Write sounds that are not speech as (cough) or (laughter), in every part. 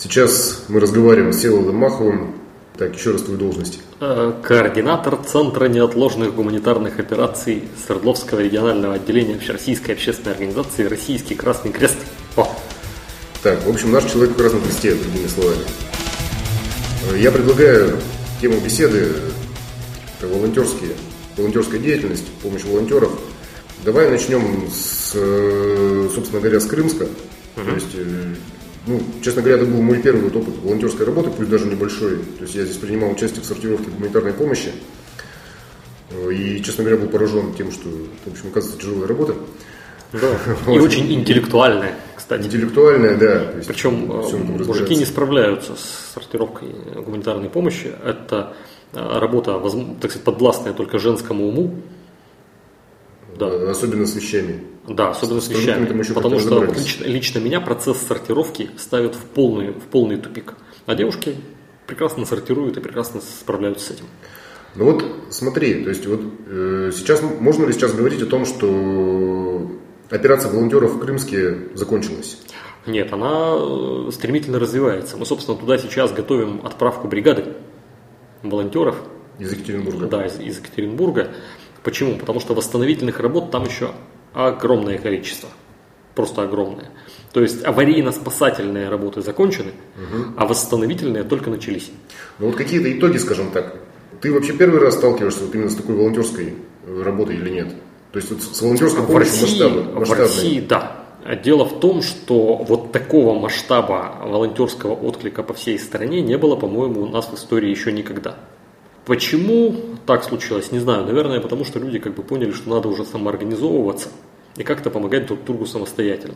Сейчас мы разговариваем с Селовым Маховым. Так, еще раз твою должность. Э, координатор Центра неотложных гуманитарных операций Свердловского регионального отделения Общероссийской общественной организации «Российский Красный Крест». О. Так, в общем, наш человек в Красном Кресте, другими словами. Э, я предлагаю тему беседы волонтерские, волонтерская деятельность, помощь волонтеров. Давай начнем с, э, собственно говоря, с Крымска. Угу. То есть ну, честно говоря, это был мой первый вот опыт волонтерской работы, пусть даже небольшой. То есть я здесь принимал участие в сортировке гуманитарной помощи. И, честно говоря, был поражен тем, что, в общем, оказывается, тяжелая работа. Да. (laughs) И очень интеллектуальная, кстати. Интеллектуальная, да. Причем мужики не справляются с сортировкой гуманитарной помощи. Это э, работа, так сказать, подвластная только женскому уму. Да. Особенно с вещами. Да, особенно с, с вещами. Потому что лично, лично меня процесс сортировки ставит в полный, в полный тупик. А девушки прекрасно сортируют и прекрасно справляются с этим. Ну вот смотри, то есть вот э, сейчас можно ли сейчас говорить о том, что операция волонтеров в Крымске закончилась? Нет, она э, стремительно развивается. Мы, собственно, туда сейчас готовим отправку бригады волонтеров. Из Екатеринбурга? Да, из, из Екатеринбурга. Почему? Потому что восстановительных работ там еще огромное количество. Просто огромное. То есть аварийно-спасательные работы закончены, угу. а восстановительные только начались. Ну вот какие-то итоги, скажем так. Ты вообще первый раз сталкиваешься вот именно с такой волонтерской э, работой или нет? То есть вот с волонтерской помощью в России, масштаба, В России, да. Дело в том, что вот такого масштаба волонтерского отклика по всей стране не было, по-моему, у нас в истории еще никогда. Почему так случилось, не знаю. Наверное, потому что люди как бы поняли, что надо уже самоорганизовываться и как-то помогать друг другу самостоятельно.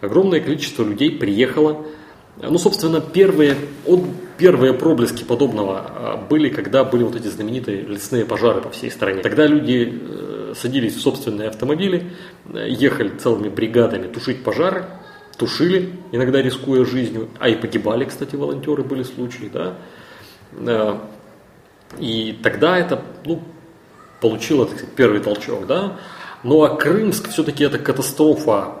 Огромное количество людей приехало. Ну, собственно, первые, от, первые проблески подобного а, были, когда были вот эти знаменитые лесные пожары по всей стране. Тогда люди э, садились в собственные автомобили, э, ехали целыми бригадами тушить пожары, тушили, иногда рискуя жизнью, а и погибали, кстати, волонтеры были случаи, да. И тогда это ну, получило так сказать, первый толчок. Да? Ну а Крымск все-таки это катастрофа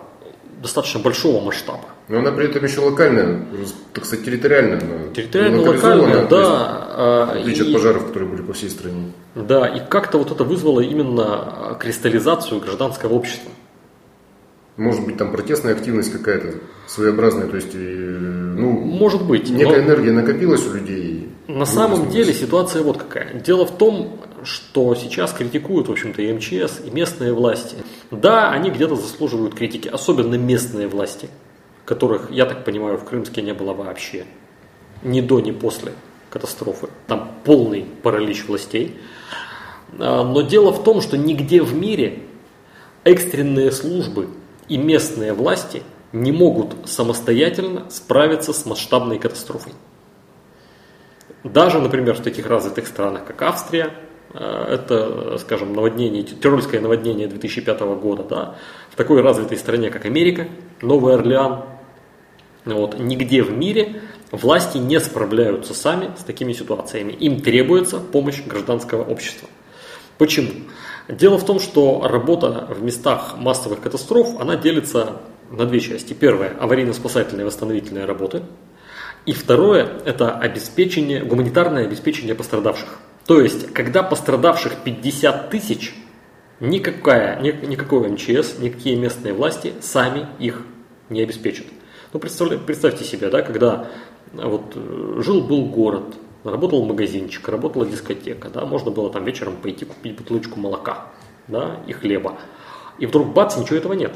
достаточно большого масштаба. Но она при этом еще локальная, так сказать, территориальная. Территориально локальная, да. А, в отличие от пожаров, которые были по всей стране. Да, и как-то вот это вызвало именно кристаллизацию гражданского общества. Может быть, там протестная активность какая-то своеобразная, то есть, ну, может быть. Некая энергия накопилась у людей. На самом деле ситуация вот какая. Дело в том, что сейчас критикуют, в общем-то, и МЧС, и местные власти. Да, они где-то заслуживают критики, особенно местные власти, которых, я так понимаю, в Крымске не было вообще. Ни до, ни после катастрофы. Там полный паралич властей. А, но дело в том, что нигде в мире экстренные службы и местные власти не могут самостоятельно справиться с масштабной катастрофой. Даже, например, в таких развитых странах, как Австрия, э, это, скажем, наводнение, тирольское наводнение 2005 года, да, в такой развитой стране, как Америка, Новый Орлеан, вот, нигде в мире власти не справляются сами с такими ситуациями. Им требуется помощь гражданского общества. Почему? Дело в том, что работа в местах массовых катастроф, она делится на две части. Первое – аварийно-спасательные восстановительные работы. И второе – это обеспечение, гуманитарное обеспечение пострадавших. То есть, когда пострадавших 50 тысяч, никакая, никакой МЧС, никакие местные власти сами их не обеспечат. Ну, представьте себе, да, когда вот жил-был город, работал магазинчик, работала дискотека, да, можно было там вечером пойти купить бутылочку молока да, и хлеба. И вдруг бац, ничего этого нет.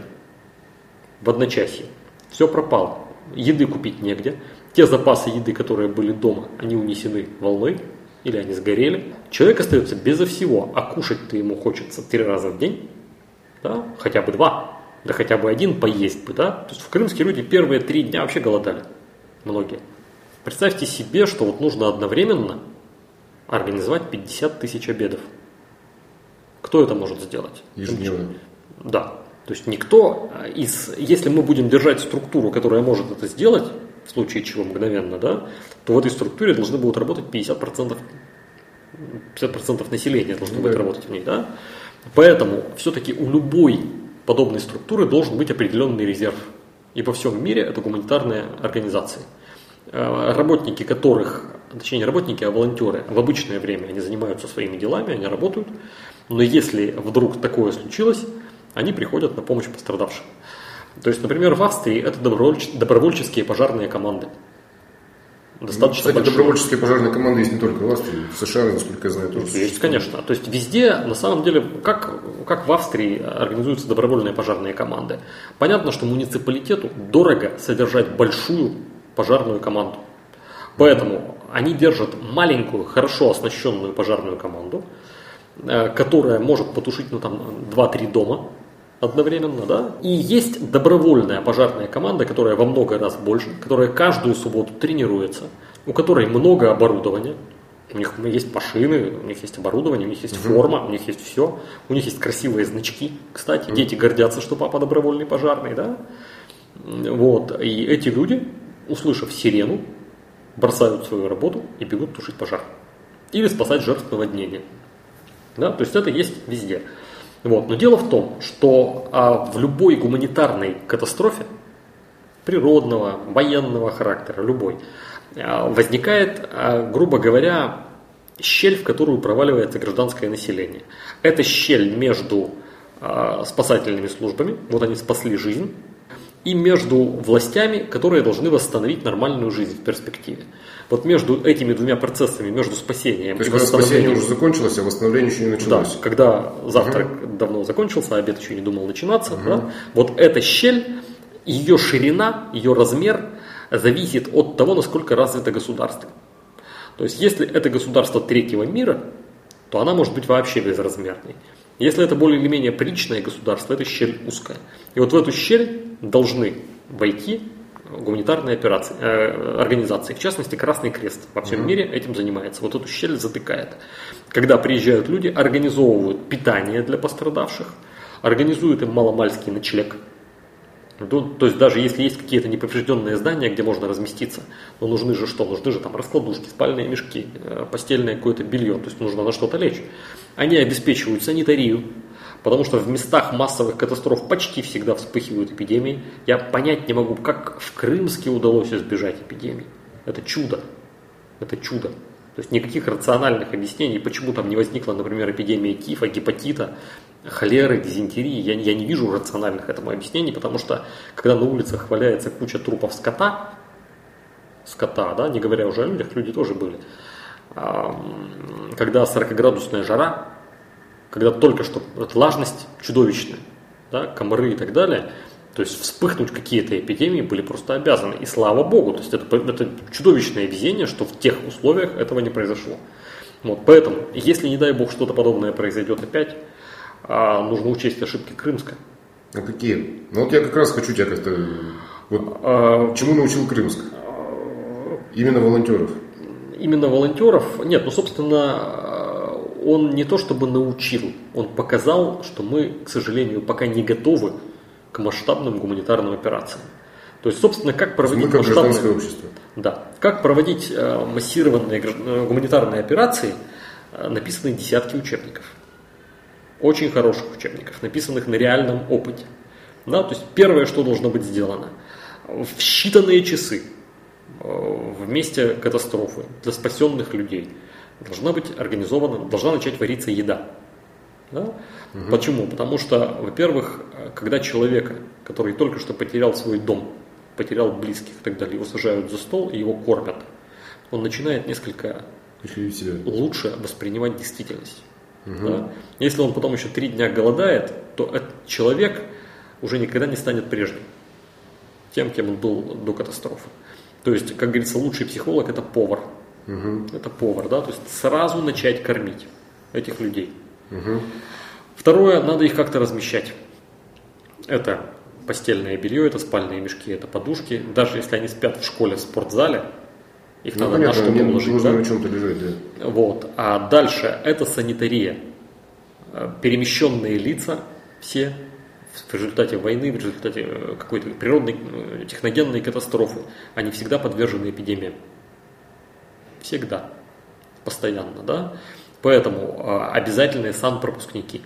В одночасье. Все пропало. Еды купить негде. Те запасы еды, которые были дома, они унесены волной или они сгорели. Человек остается безо всего, а кушать-то ему хочется три раза в день, да, хотя бы два, да хотя бы один поесть бы, да. То есть в Крымске люди первые три дня вообще голодали, многие. Представьте себе, что вот нужно одновременно организовать 50 тысяч обедов. Кто это может сделать? Ежедневно. Да. То есть никто из... Если мы будем держать структуру, которая может это сделать, в случае чего мгновенно, да, то в этой структуре должны будут работать 50%, 50% населения должно будет работать в ней. Да? Поэтому все-таки у любой подобной структуры должен быть определенный резерв. И во всем мире это гуманитарные организации. э, работники которых, точнее не работники, а волонтеры, в обычное время они занимаются своими делами, они работают, но если вдруг такое случилось, они приходят на помощь пострадавшим. То есть, например, в Австрии это добровольческие пожарные команды. Достаточно Кстати, большие. добровольческие пожарные команды есть не только в Австрии, в США, насколько я знаю, тоже Есть, есть конечно. То есть везде, на самом деле, как, как в Австрии организуются добровольные пожарные команды. Понятно, что муниципалитету дорого содержать большую пожарную команду. Поэтому они держат маленькую, хорошо оснащенную пожарную команду, э, которая может потушить ну, там, 2-3 дома одновременно, да. И есть добровольная пожарная команда, которая во много раз больше, которая каждую субботу тренируется, у которой много оборудования, у них есть машины, у них есть оборудование, у них есть форма, у них есть все, у них есть красивые значки. Кстати, дети гордятся, что папа добровольный пожарный, да. Вот, и эти люди, услышав сирену, бросают свою работу и бегут тушить пожар. Или спасать жертв наводнения. Да? То есть это есть везде. Вот. Но дело в том, что а, в любой гуманитарной катастрофе, природного, военного характера, любой, а, возникает, а, грубо говоря, щель, в которую проваливается гражданское население. Это щель между а, спасательными службами, вот они спасли жизнь, и между властями, которые должны восстановить нормальную жизнь в перспективе. Вот между этими двумя процессами, между спасением То есть, и когда спасение уже закончилось, а восстановление еще не началось. Да, когда завтрак угу. Давно закончился, обед еще не думал начинаться, угу. да, вот эта щель, ее ширина, ее размер зависит от того, насколько развито государство. То есть, если это государство третьего мира, то она может быть вообще безразмерной. Если это более или менее приличное государство, это щель узкая. И вот в эту щель должны войти гуманитарные операции, э, организации, в частности Красный Крест во всем mm-hmm. мире этим занимается. Вот эту щель затыкает. Когда приезжают люди, организовывают питание для пострадавших, организуют им маломальский ночлег. Ну, то есть даже если есть какие-то неповрежденные здания, где можно разместиться, но нужны же что? Нужны же там раскладушки, спальные мешки, э, постельное какое-то белье, то есть нужно на что-то лечь. Они обеспечивают санитарию, потому что в местах массовых катастроф почти всегда вспыхивают эпидемии. Я понять не могу, как в Крымске удалось избежать эпидемий. Это чудо. Это чудо. То есть никаких рациональных объяснений, почему там не возникла, например, эпидемия тифа, гепатита, холеры, дизентерии. Я, я не вижу рациональных этому объяснений, потому что когда на улицах валяется куча трупов скота, скота, да, не говоря уже о людях, люди тоже были, когда 40-градусная жара, когда только что влажность чудовищная, да, комары и так далее, то есть вспыхнуть какие-то эпидемии были просто обязаны. И слава богу, то есть это, это чудовищное везение, что в тех условиях этого не произошло. Вот, поэтому, если, не дай бог, что-то подобное произойдет опять, а, нужно учесть ошибки Крымска. А какие? Ну вот я как раз хочу тебя как-то... Вот, а, чему научил Крымск? Именно волонтеров именно волонтеров, нет, ну, собственно, он не то чтобы научил, он показал, что мы, к сожалению, пока не готовы к масштабным гуманитарным операциям. То есть, собственно, как проводить мы масштабные... общество. Да, как проводить э, массированные э, гуманитарные операции, э, написаны десятки учебников. Очень хороших учебников, написанных на реальном опыте. Да, то есть первое, что должно быть сделано, в считанные часы в месте катастрофы для спасенных людей должна быть организована, должна начать вариться еда. Да? Угу. Почему? Потому что, во-первых, когда человека, который только что потерял свой дом, потерял близких и так далее, его сажают за стол и его кормят, он начинает несколько лучше воспринимать действительность. Угу. Да? Если он потом еще три дня голодает, то этот человек уже никогда не станет прежним, тем, кем он был до катастрофы. То есть, как говорится, лучший психолог это повар. Угу. Это повар, да, то есть сразу начать кормить этих людей. Угу. Второе, надо их как-то размещать. Это постельное белье, это спальные мешки, это подушки. Даже если они спят в школе, в спортзале, их ну, надо понятно, на что-то уложить. Нужно да? на чем-то лежать, да. Вот. А дальше это санитария. Перемещенные лица все в результате войны, в результате э, какой-то природной, э, техногенной катастрофы, они всегда подвержены эпидемиям. Всегда. Постоянно, да? Поэтому э, обязательные санпропускники.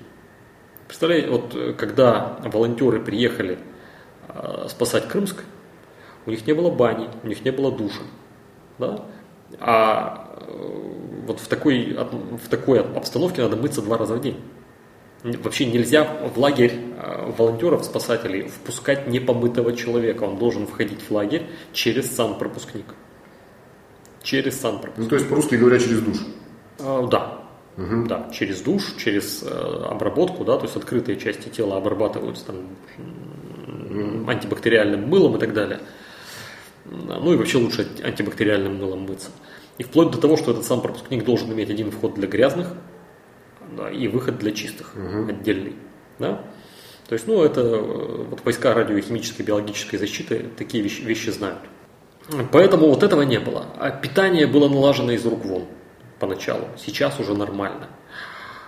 Представляете, вот когда волонтеры приехали спасать Крымск, у них не было бани, у них не было душа. Да? А э, вот в такой, в такой обстановке надо мыться два раза в день. Вообще нельзя в лагерь э, волонтеров, спасателей впускать непомытого человека. Он должен входить в лагерь через санпропускник. Через санпропускник. Ну, то есть, по-русски говоря, через душ. А, да. Угу. Да, через душ, через э, обработку, да, то есть открытые части тела обрабатываются там антибактериальным мылом и так далее. Ну и вообще лучше антибактериальным мылом мыться. И вплоть до того, что этот сам пропускник должен иметь один вход для грязных да, и выход для чистых, угу. отдельный. Да? То есть, ну, это э, вот войска радиохимической биологической защиты такие вещи, вещи знают. Поэтому вот этого не было. А питание было налажено из рук вон поначалу. Сейчас уже нормально.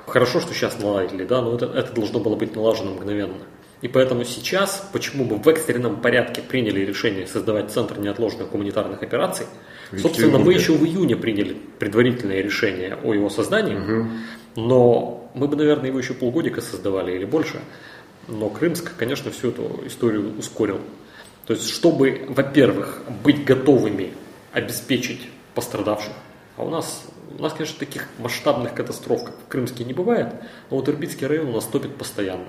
Хорошо, что сейчас наладили, да, но это, это должно было быть налажено мгновенно. И поэтому сейчас, почему мы в экстренном порядке приняли решение создавать Центр неотложных гуманитарных операций, собственно, мы еще в июне приняли предварительное решение о его создании, угу. но мы бы, наверное, его еще полгодика создавали или больше. Но Крымск, конечно, всю эту историю ускорил. То есть, чтобы, во-первых, быть готовыми обеспечить пострадавших, а у нас, у нас, конечно, таких масштабных катастроф, как в Крымске, не бывает, но вот Ирбитский район у нас топит постоянно.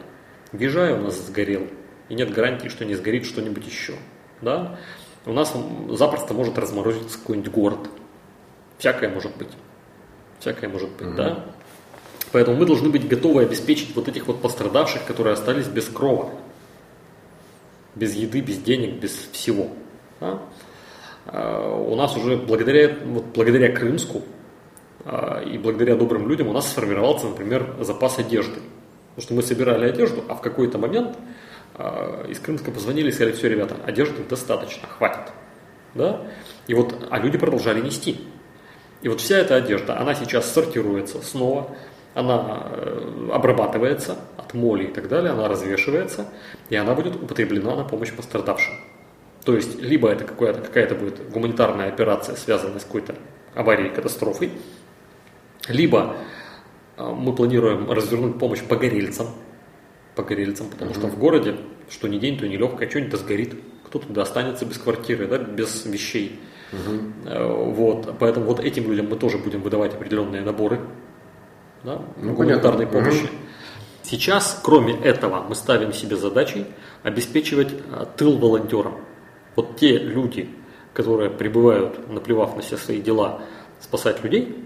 Вижай у нас сгорел, и нет гарантии, что не сгорит что-нибудь еще. Да? У нас запросто может разморозиться какой-нибудь город. Всякое может быть. Всякое может быть, mm да? Поэтому мы должны быть готовы обеспечить вот этих вот пострадавших, которые остались без крова. Без еды, без денег, без всего. Да? А, у нас уже благодаря, вот благодаря Крымску а, и благодаря добрым людям у нас сформировался, например, запас одежды. Потому что мы собирали одежду, а в какой-то момент э, из Крымска позвонили и сказали, все, ребята, одежды достаточно, хватит. Да? И вот, а люди продолжали нести. И вот вся эта одежда, она сейчас сортируется снова, она э, обрабатывается от моли и так далее, она развешивается, и она будет употреблена на помощь пострадавшим. То есть, либо это какая-то, какая-то будет гуманитарная операция, связанная с какой-то аварией, катастрофой, либо а, мы планируем развернуть помощь погорельцам, погорельцам, потому mm-hmm. что в городе, что ни день, то не легкое, что-нибудь сгорит, кто-то останется без квартиры, да, без вещей. Mm-hmm. Вот, поэтому вот этим людям мы тоже будем выдавать определенные наборы да, ну, гуманитарной понятно. помощи. Mm-hmm. Сейчас, кроме этого, мы ставим себе задачей обеспечивать а, тыл волонтерам. Вот те люди, которые прибывают, наплевав на все свои дела, спасать людей,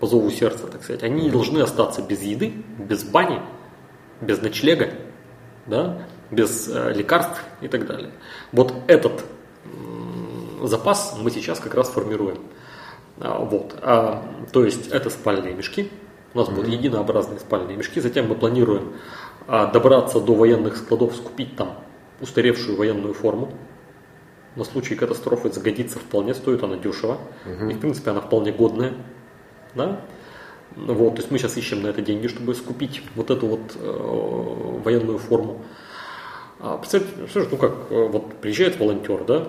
по зову сердца, так сказать, они не должны остаться без еды, без бани, без ночлега, да, без э, лекарств и так далее. Вот этот э, запас мы сейчас как раз формируем. А, вот. А, то есть это спальные мешки. У нас mm-hmm. будут единообразные спальные мешки. Затем мы планируем а, добраться до военных складов, скупить там устаревшую военную форму. На случай катастрофы загодится вполне, стоит она дешево. Mm-hmm. И в принципе она вполне годная. Да? Вот, то есть мы сейчас ищем на это деньги, чтобы скупить вот эту вот э, военную форму. А, представьте, ну как, э, вот приезжает волонтер, да,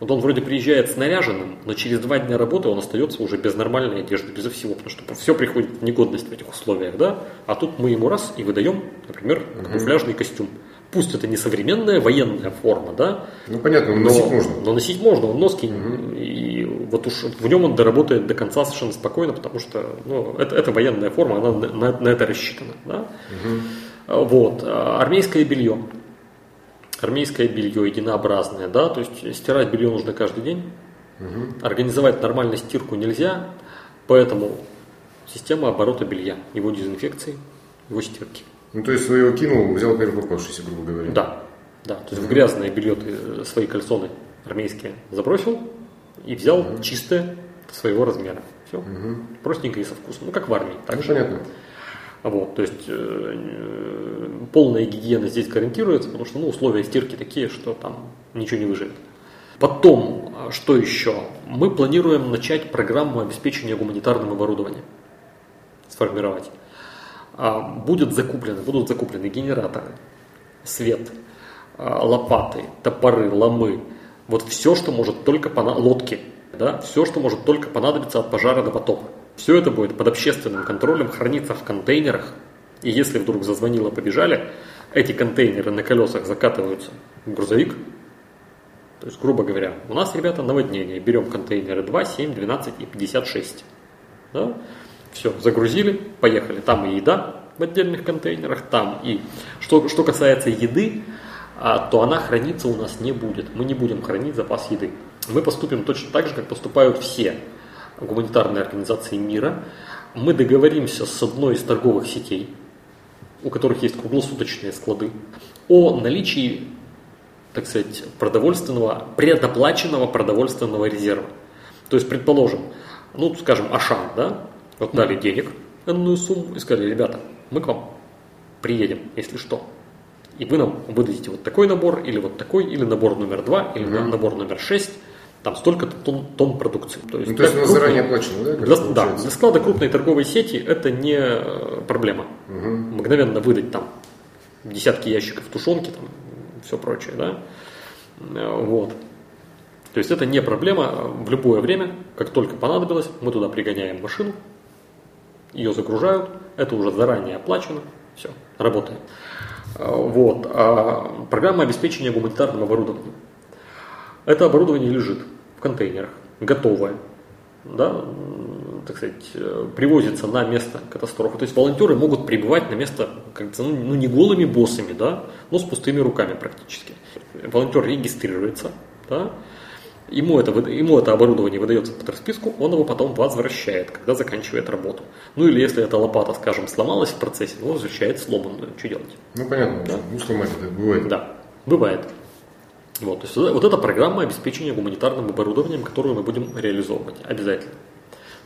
вот он вроде приезжает снаряженным, но через два дня работы он остается уже без нормальной одежды, без всего, потому что все приходит в негодность в этих условиях, да, а тут мы ему раз и выдаем, например, камуфляжный костюм. Пусть это не современная военная форма, да? Ну понятно, но носить можно. Но носить можно, он носки, угу. и вот уж в нем он доработает до конца совершенно спокойно, потому что ну, это, это военная форма, она на, на это рассчитана, да? Угу. Вот, а, армейское белье. Армейское белье единообразное, да, то есть стирать белье нужно каждый день. Угу. Организовать нормально стирку нельзя, поэтому система оборота белья, его дезинфекции, его стирки. Ну, то есть, своего кинул, взял первый попавшийся, грубо говоря. Да, да. То есть, mm-hmm. в грязное белье ты э, свои кальсоны армейские забросил и взял mm-hmm. чистое своего размера. Все. Mm-hmm. Простенько и со вкусом. Ну, как в армии. Так ну, же. понятно. Вот, то есть э, полная гигиена здесь гарантируется, потому что ну, условия стирки такие, что там ничего не выживет. Потом, а, что еще? Мы планируем начать программу обеспечения гуманитарным оборудованием. Сформировать. А, будет закуплены, будут закуплены генераторы, свет, а, лопаты, топоры, ломы. Вот все, что может только понадобиться, лодки, да, все, что может только понадобиться от пожара до потопа. Все это будет под общественным контролем храниться в контейнерах. И если вдруг зазвонило, побежали, эти контейнеры на колесах закатываются в грузовик, То есть, грубо говоря, у нас, ребята, наводнение. Берем контейнеры 2, 7, 12 и 56. Да? Все, загрузили, поехали. Там и еда в отдельных контейнерах, там и... Что, что касается еды, а, то она храниться у нас не будет. Мы не будем хранить запас еды. Мы поступим точно так же, как поступают все гуманитарные организации мира. Мы договоримся с одной из торговых сетей, у которых есть круглосуточные склады, о наличии, так сказать, продовольственного, предоплаченного продовольственного резерва. То есть, предположим, ну, скажем, Ашан, да, вот дали денег, энную сумму, и сказали, ребята, мы к вам приедем, если что. И вы нам выдадите вот такой набор, или вот такой, или набор номер два, или mm набор номер шесть, там столько-то тонн, тонн продукции. То есть, ну, то есть нас заранее оплачено, да? Для, да, для склада крупной торговой сети это не э, проблема. Угу. Мгновенно выдать там десятки ящиков тушенки, там, все прочее, да. Э, вот. То есть это не проблема. В любое время, как только понадобилось, мы туда пригоняем машину, ее загружают, это уже заранее оплачено, все, работаем. Э, вот. А программа обеспечения гуманитарным оборудованием. Это оборудование лежит контейнерах, готовое, да, так сказать, э, привозится на место катастрофы. То есть волонтеры могут прибывать на место как ну, ну, не голыми боссами, да, но с пустыми руками практически. Волонтер регистрируется, да, ему это, ему это оборудование выдается под расписку, он его потом возвращает, когда заканчивает работу. Ну или если эта лопата, скажем, сломалась в процессе, он возвращает сломанную. Что делать? Ну понятно, да? ну сломать это бывает. Да, бывает. Вот, то есть вот эта программа обеспечения гуманитарным оборудованием, которую мы будем реализовывать обязательно.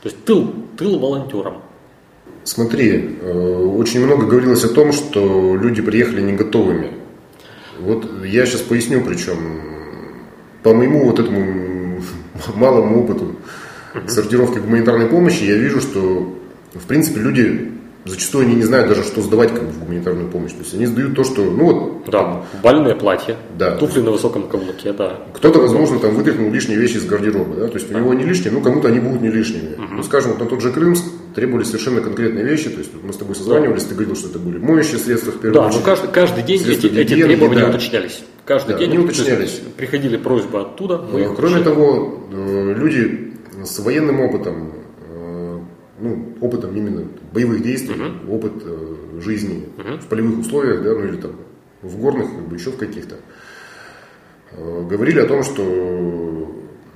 То есть тыл, тыл волонтерам. Смотри, э, очень много говорилось о том, что люди приехали не готовыми. Вот я сейчас поясню, причем по моему вот этому (laughs) малому опыту сортировки гуманитарной помощи, я вижу, что в принципе люди Зачастую они не знают даже, что сдавать как бы, в гуманитарную помощь. То есть они сдают то, что, ну вот... Да, бальное платье, да, туфли на высоком каблуке, да. Кто-то, возможно, там вытряхнул лишние вещи из гардероба, да, то есть да. у него не лишние, ну кому-то они будут не лишними. Угу. Ну, скажем, вот на тот же Крымск требовали совершенно конкретные вещи, то есть мы с тобой созванивались, ты говорил, что это были моющие средства в первую да, очередь. Да, но каждый, каждый день эти, эти требования да. уточнялись. Каждый да, день они уточнялись. приходили просьбы оттуда. Мы э, Кроме того, э, люди с военным опытом, ну, опытом именно боевых действий, uh-huh. опыт э, жизни uh-huh. в полевых условиях, да, ну или там в горных, как бы еще в каких-то, э, говорили о том, что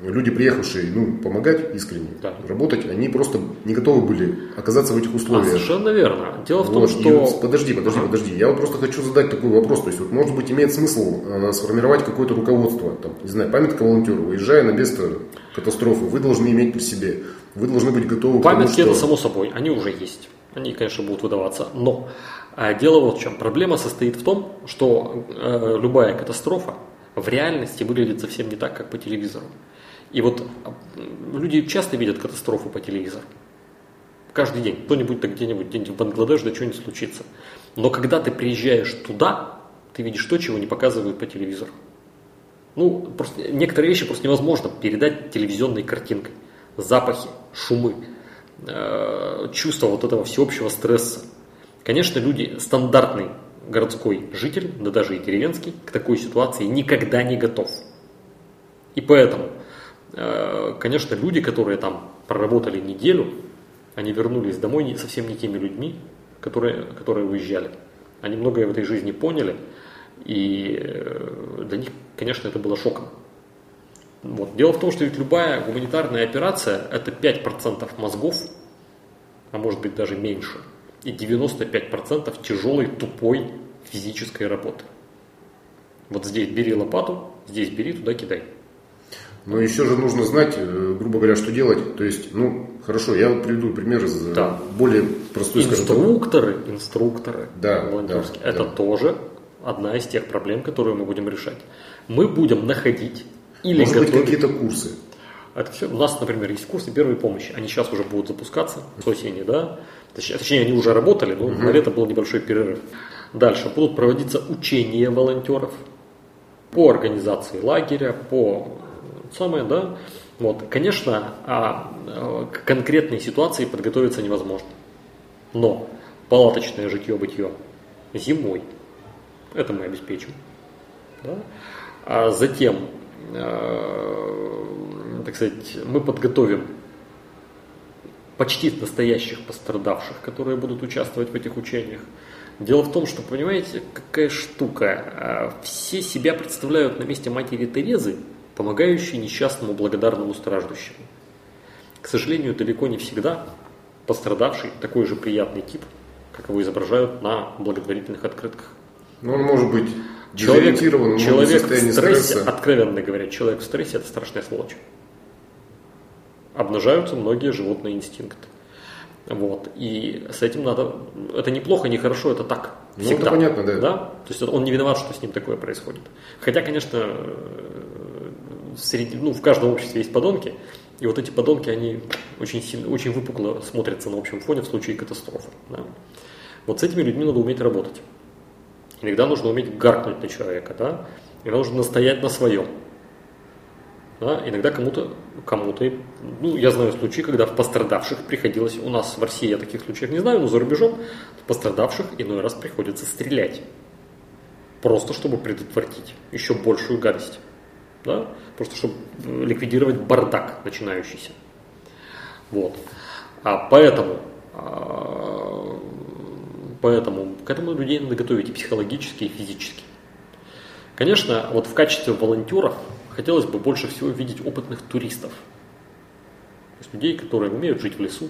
люди, приехавшие ну, помогать искренне, да. работать, они просто не готовы были оказаться в этих условиях. А, совершенно верно. Дело в том, что... вот, подожди, подожди, ага. подожди. Я вот просто хочу задать такой вопрос. То есть, вот, может быть, имеет смысл э, сформировать какое-то руководство, там, не знаю, памятка волонтеру, уезжая на место катастрофы, вы должны иметь при себе, вы должны быть готовы Памятки тому, что... это само собой, они уже есть. Они, конечно, будут выдаваться. Но а дело вот в чем. Проблема состоит в том, что э, любая катастрофа в реальности выглядит совсем не так, как по телевизору. И вот люди часто видят катастрофу по телевизору. Каждый день. Кто-нибудь да где-нибудь, где-нибудь в Бангладеш, да что-нибудь случится. Но когда ты приезжаешь туда, ты видишь то, чего не показывают по телевизору. Ну, просто некоторые вещи просто невозможно передать телевизионной картинкой. Запахи, шумы, э, чувство вот этого всеобщего стресса. Конечно, люди, стандартный городской житель, да даже и деревенский, к такой ситуации никогда не готов. И поэтому Э, конечно, люди, которые там проработали неделю, они вернулись домой не, совсем не теми людьми, которые, которые уезжали. Они многое в этой жизни поняли, и э, для них, конечно, это было шоком. Вот. Дело в том, что ведь любая гуманитарная операция – это 5% мозгов, а может быть даже меньше, и 95% тяжелой, тупой физической работы. Вот здесь бери лопату, здесь бери, туда кидай. Но еще же нужно знать, э, грубо говоря, что делать. То есть, ну, хорошо, я вот приведу пример из э, да. более простой, Инструкторы, скажем инструкторы да, да, это да. тоже одна из тех проблем, которые мы будем решать. Мы будем находить или Может готовить... быть, какие-то курсы. У нас, например, есть курсы первой помощи. Они сейчас уже будут запускаться с осени, да? Точнее, они уже работали, но угу. на лето был небольшой перерыв. Дальше будут проводиться учения волонтеров по организации лагеря, по самое, да. Вот, конечно, а, а, к конкретной ситуации подготовиться невозможно. Но палаточное житье-бытие зимой, это мы обеспечим. Да? А затем э, так сказать, мы подготовим почти настоящих пострадавших, которые будут участвовать в этих учениях. Дело в том, что, понимаете, какая штука. Все себя представляют на месте матери Терезы, помогающей несчастному благодарному страждущему. К сожалению, далеко не всегда пострадавший такой же приятный тип, как его изображают на благотворительных открытках. Но он может быть Человек, человек в стрессе, стресса. откровенно говоря, человек в стрессе – это страшная сволочь. Обнажаются многие животные инстинкты. Вот. И с этим надо... Это неплохо, не хорошо, это так. Ну, Всегда. это понятно, да. да. То есть он не виноват, что с ним такое происходит. Хотя, конечно, э, среди, ну, в каждом обществе есть подонки, и вот эти подонки, они очень, сильно, очень выпукло смотрятся на общем фоне в случае катастрофы. Да. Вот с этими людьми надо уметь работать. Иногда нужно уметь гаркнуть на человека, да? иногда нужно настоять на своем. Да? Иногда кому-то, кому-то, ну, я знаю случаи, когда в пострадавших приходилось, у нас в России я таких случаев не знаю, но за рубежом в пострадавших иной раз приходится стрелять. Просто чтобы предотвратить еще большую гадость. Да? Просто чтобы ликвидировать бардак начинающийся. Вот. А поэтому, а, поэтому к этому людей надо готовить и психологически, и физически. Конечно, вот в качестве волонтеров хотелось бы больше всего видеть опытных туристов. То есть людей, которые умеют жить в лесу,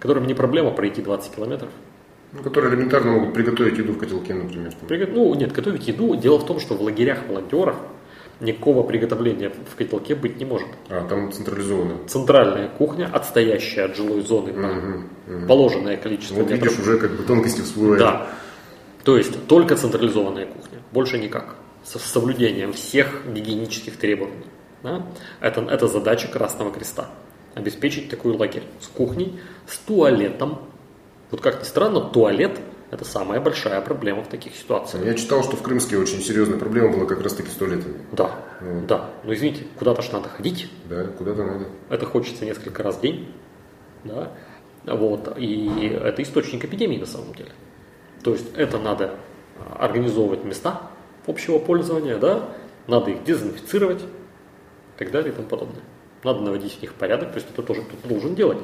которым не проблема пройти 20 километров. Ну, которые элементарно могут приготовить еду в котелке, например. Приго- Ну, нет, готовить еду. Дело в том, что в лагерях волонтеров никакого приготовления в котелке быть не может. А, там централизованно. Центральная кухня, отстоящая от жилой зоны на положенное количество Вот метров. видишь, уже как бы тонкости всплывают. Да. То есть только централизованная кухня, больше никак. С с соблюдением всех гигиенических требований. Да? Это, это задача Красного Креста. Обеспечить такой лагерь с кухней, с туалетом. Вот как ни странно, туалет – это самая большая проблема в таких ситуациях. Я читал, что в Крымске очень серьезная проблема была как раз таки с туалетами. Да, да. Но извините, куда-то ж надо ходить. Да, куда-то надо. Это хочется несколько раз в день. Да? Вот. И это источник эпидемии на самом деле. То есть это надо организовывать места общего пользования, да? надо их дезинфицировать и так далее и тому подобное. Надо наводить в них порядок, то есть это тоже кто-то должен делать.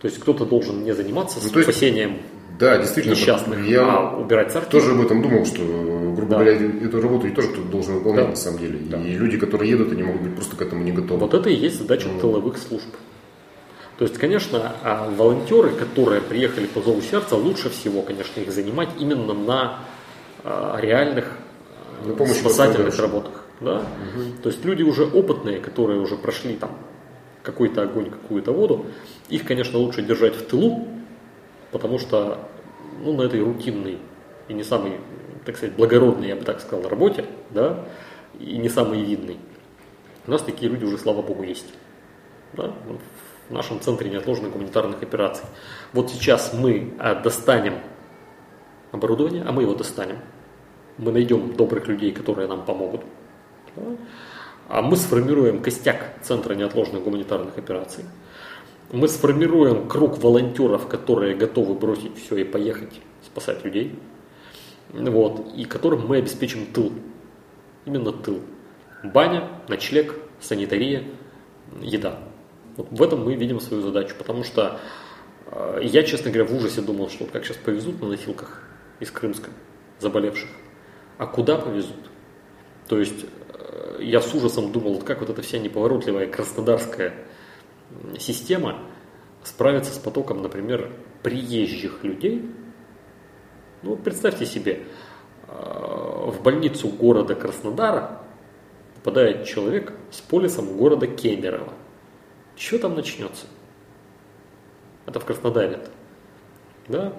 То есть кто-то должен не заниматься Ну, спасением Да, действительно. несчастных, Я а убирать сортир. тоже об этом думал, что, грубо Да. говоря, эту работу и тоже кто-то должен выполнять Да. на самом деле. Да. И люди, которые едут, они могут быть просто к этому не готовы. Вот это и есть задача тыловых служб. То есть, конечно, а, волонтеры, которые приехали по зову сердца, лучше всего, конечно, их занимать именно на а, реальных а, На спасательных работах. Да? То есть люди уже опытные, которые уже прошли там какой-то огонь, какую-то воду, их, конечно, лучше держать в тылу, потому что ну, на этой рутинной и не самой, так сказать, благородной, я бы так сказал, работе, да, и не самой видной, у нас такие люди уже, слава богу, есть. Да? В нашем центре неотложных гуманитарных операций. Вот сейчас мы а, достанем оборудование, а мы его достанем. Мы найдем добрых людей, которые нам помогут. Да? А мы сформируем костяк Центра неотложных гуманитарных операций. Мы сформируем круг волонтеров, которые готовы бросить все и поехать спасать людей. Вот, и которым мы обеспечим тыл. Именно тыл. Баня, ночлег, санитария, еда. Вот в этом мы видим свою задачу, потому что э, я, честно говоря, в ужасе думал, что вот как сейчас повезут на носилках из Крымска заболевших. А куда повезут? То есть э, я с ужасом думал, вот как вот эта вся неповоротливая краснодарская система справится с потоком, например, приезжих людей. Ну, представьте себе, э, в больницу города Краснодара попадает человек с полисом города Кемерово. Что там начнется? Это в Краснодаре. -то. Да?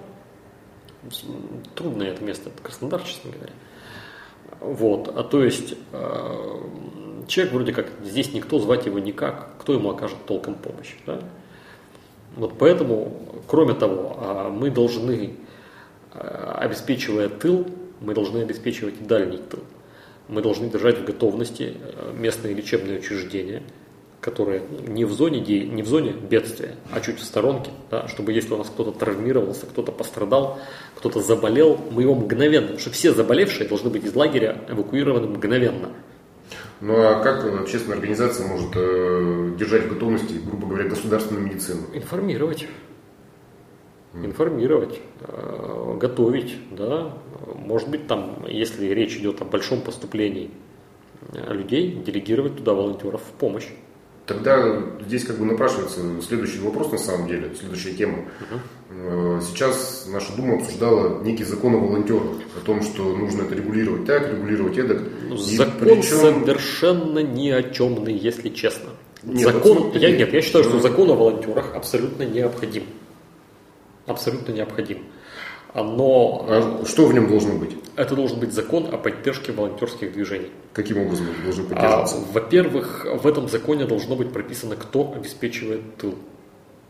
Трудное это место, это Краснодар, честно говоря. Вот, а то есть э, человек вроде как здесь никто, звать его никак, кто ему окажет толком помощь. Да? Вот поэтому, кроме того, а, мы должны, а, обеспечивая тыл, мы должны обеспечивать и дальний тыл. Мы должны держать в готовности э, местные лечебные учреждения, которые не в зоне, де- не в зоне бедствия, а чуть в сторонке, да, чтобы если у нас кто-то травмировался, кто-то пострадал, кто-то заболел, мы его мгновенно, потому что все заболевшие должны быть из лагеря эвакуированы мгновенно. Ну а как общественная организация может э, держать в готовности, грубо говоря, государственную медицину? Информировать. Информировать, э, готовить, да. Может быть, там, если речь идет о большом поступлении э, людей, делегировать туда волонтеров в помощь. Тогда здесь как бы напрашивается следующий вопрос на самом деле, следующая тема. Угу. Сейчас наша Дума обсуждала некий закон о волонтерах, о том, что нужно это регулировать так, регулировать эдак. Ну, закон причем... совершенно ни о чемный, если честно. Нет, закон, вот я, нет, я считаю, что закон о волонтерах абсолютно необходим. Абсолютно необходим. Но... А что в нем должно быть? Это должен быть закон о поддержке волонтерских движений. Каким образом это должно поддерживаться? А, во-первых, в этом законе должно быть прописано, кто обеспечивает тыл.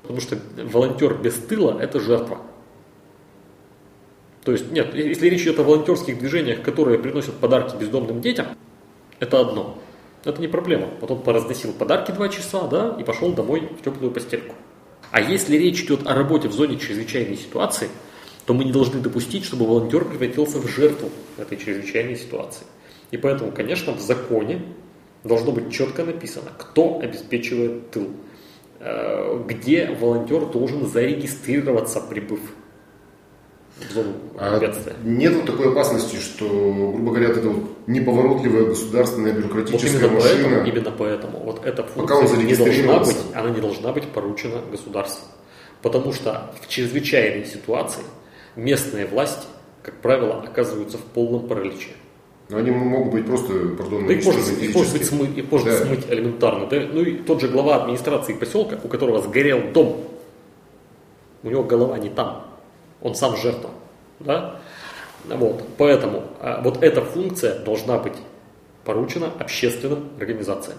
Потому что волонтер без тыла – это жертва. То есть, нет, если речь идет о волонтерских движениях, которые приносят подарки бездомным детям, это одно. Это не проблема. Потом поразносил подарки два часа, да, и пошел домой в теплую постельку. А если речь идет о работе в зоне чрезвычайной ситуации – то мы не должны допустить, чтобы волонтер превратился в жертву этой чрезвычайной ситуации. И поэтому, конечно, в законе должно быть четко написано, кто обеспечивает тыл, э, где волонтер должен зарегистрироваться, прибыв в зону а Нет вот такой опасности, что, грубо говоря, это вот неповоротливая государственная бюрократическая вот именно машина. Поэтому, именно поэтому вот эта функция не должна быть, она не должна быть поручена государству. Потому что в чрезвычайной ситуации местные власти, как правило, оказываются в полном параличе. Но они могут быть просто, пардон, да их может, их может, быть смыть, их может да. смыть элементарно. Да? Ну и тот же глава администрации поселка, у которого сгорел дом, у него голова не там, он сам жертва. Да? Вот, поэтому а, вот эта функция должна быть поручена общественным организациям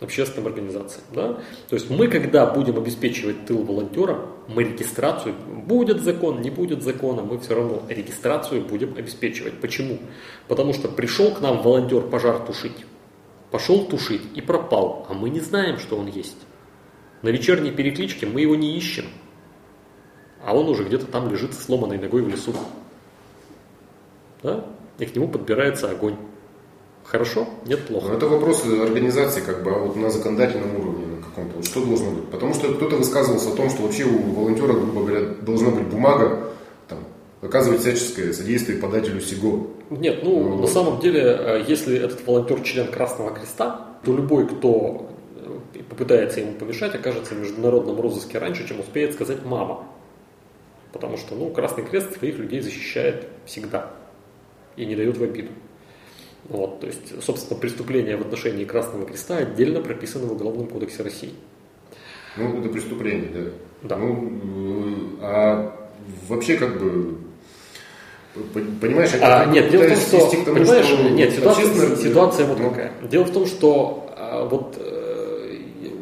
общественным организациям. Да? То есть мы, когда будем обеспечивать тыл волонтерам, мы регистрацию, будет закон, не будет закона, мы все равно регистрацию будем обеспечивать. Почему? Потому что пришел к нам волонтер пожар тушить, пошел тушить и пропал, а мы не знаем, что он есть. На вечерней перекличке мы его не ищем, а он уже где-то там лежит сломанной ногой в лесу. Да? И к нему подбирается огонь. Хорошо? Нет, плохо. Но это вопрос организации, как бы, а вот на законодательном уровне на каком-то. Вот что должно быть? Потому что кто-то высказывался о том, что вообще у волонтера, грубо говоря, должна быть бумага, там, оказывать всяческое содействие подателю СИГО. Нет, ну, вот. на самом деле, э, если этот волонтер член Красного Креста, то любой, кто э, попытается ему помешать, окажется в международном розыске раньше, чем успеет сказать мама. Потому что, ну, Красный Крест своих людей защищает всегда и не дает в обиду. Вот, то есть, собственно, преступления в отношении Красного Креста отдельно прописаны в Уголовном кодексе России. Ну, это преступление, да. Да. Ну, а вообще как бы Понимаешь, а, нет, дело в том, что, тому, понимаешь, что нет, ситуация, ситуация вот ну. какая. Дело в том, что а, вот э,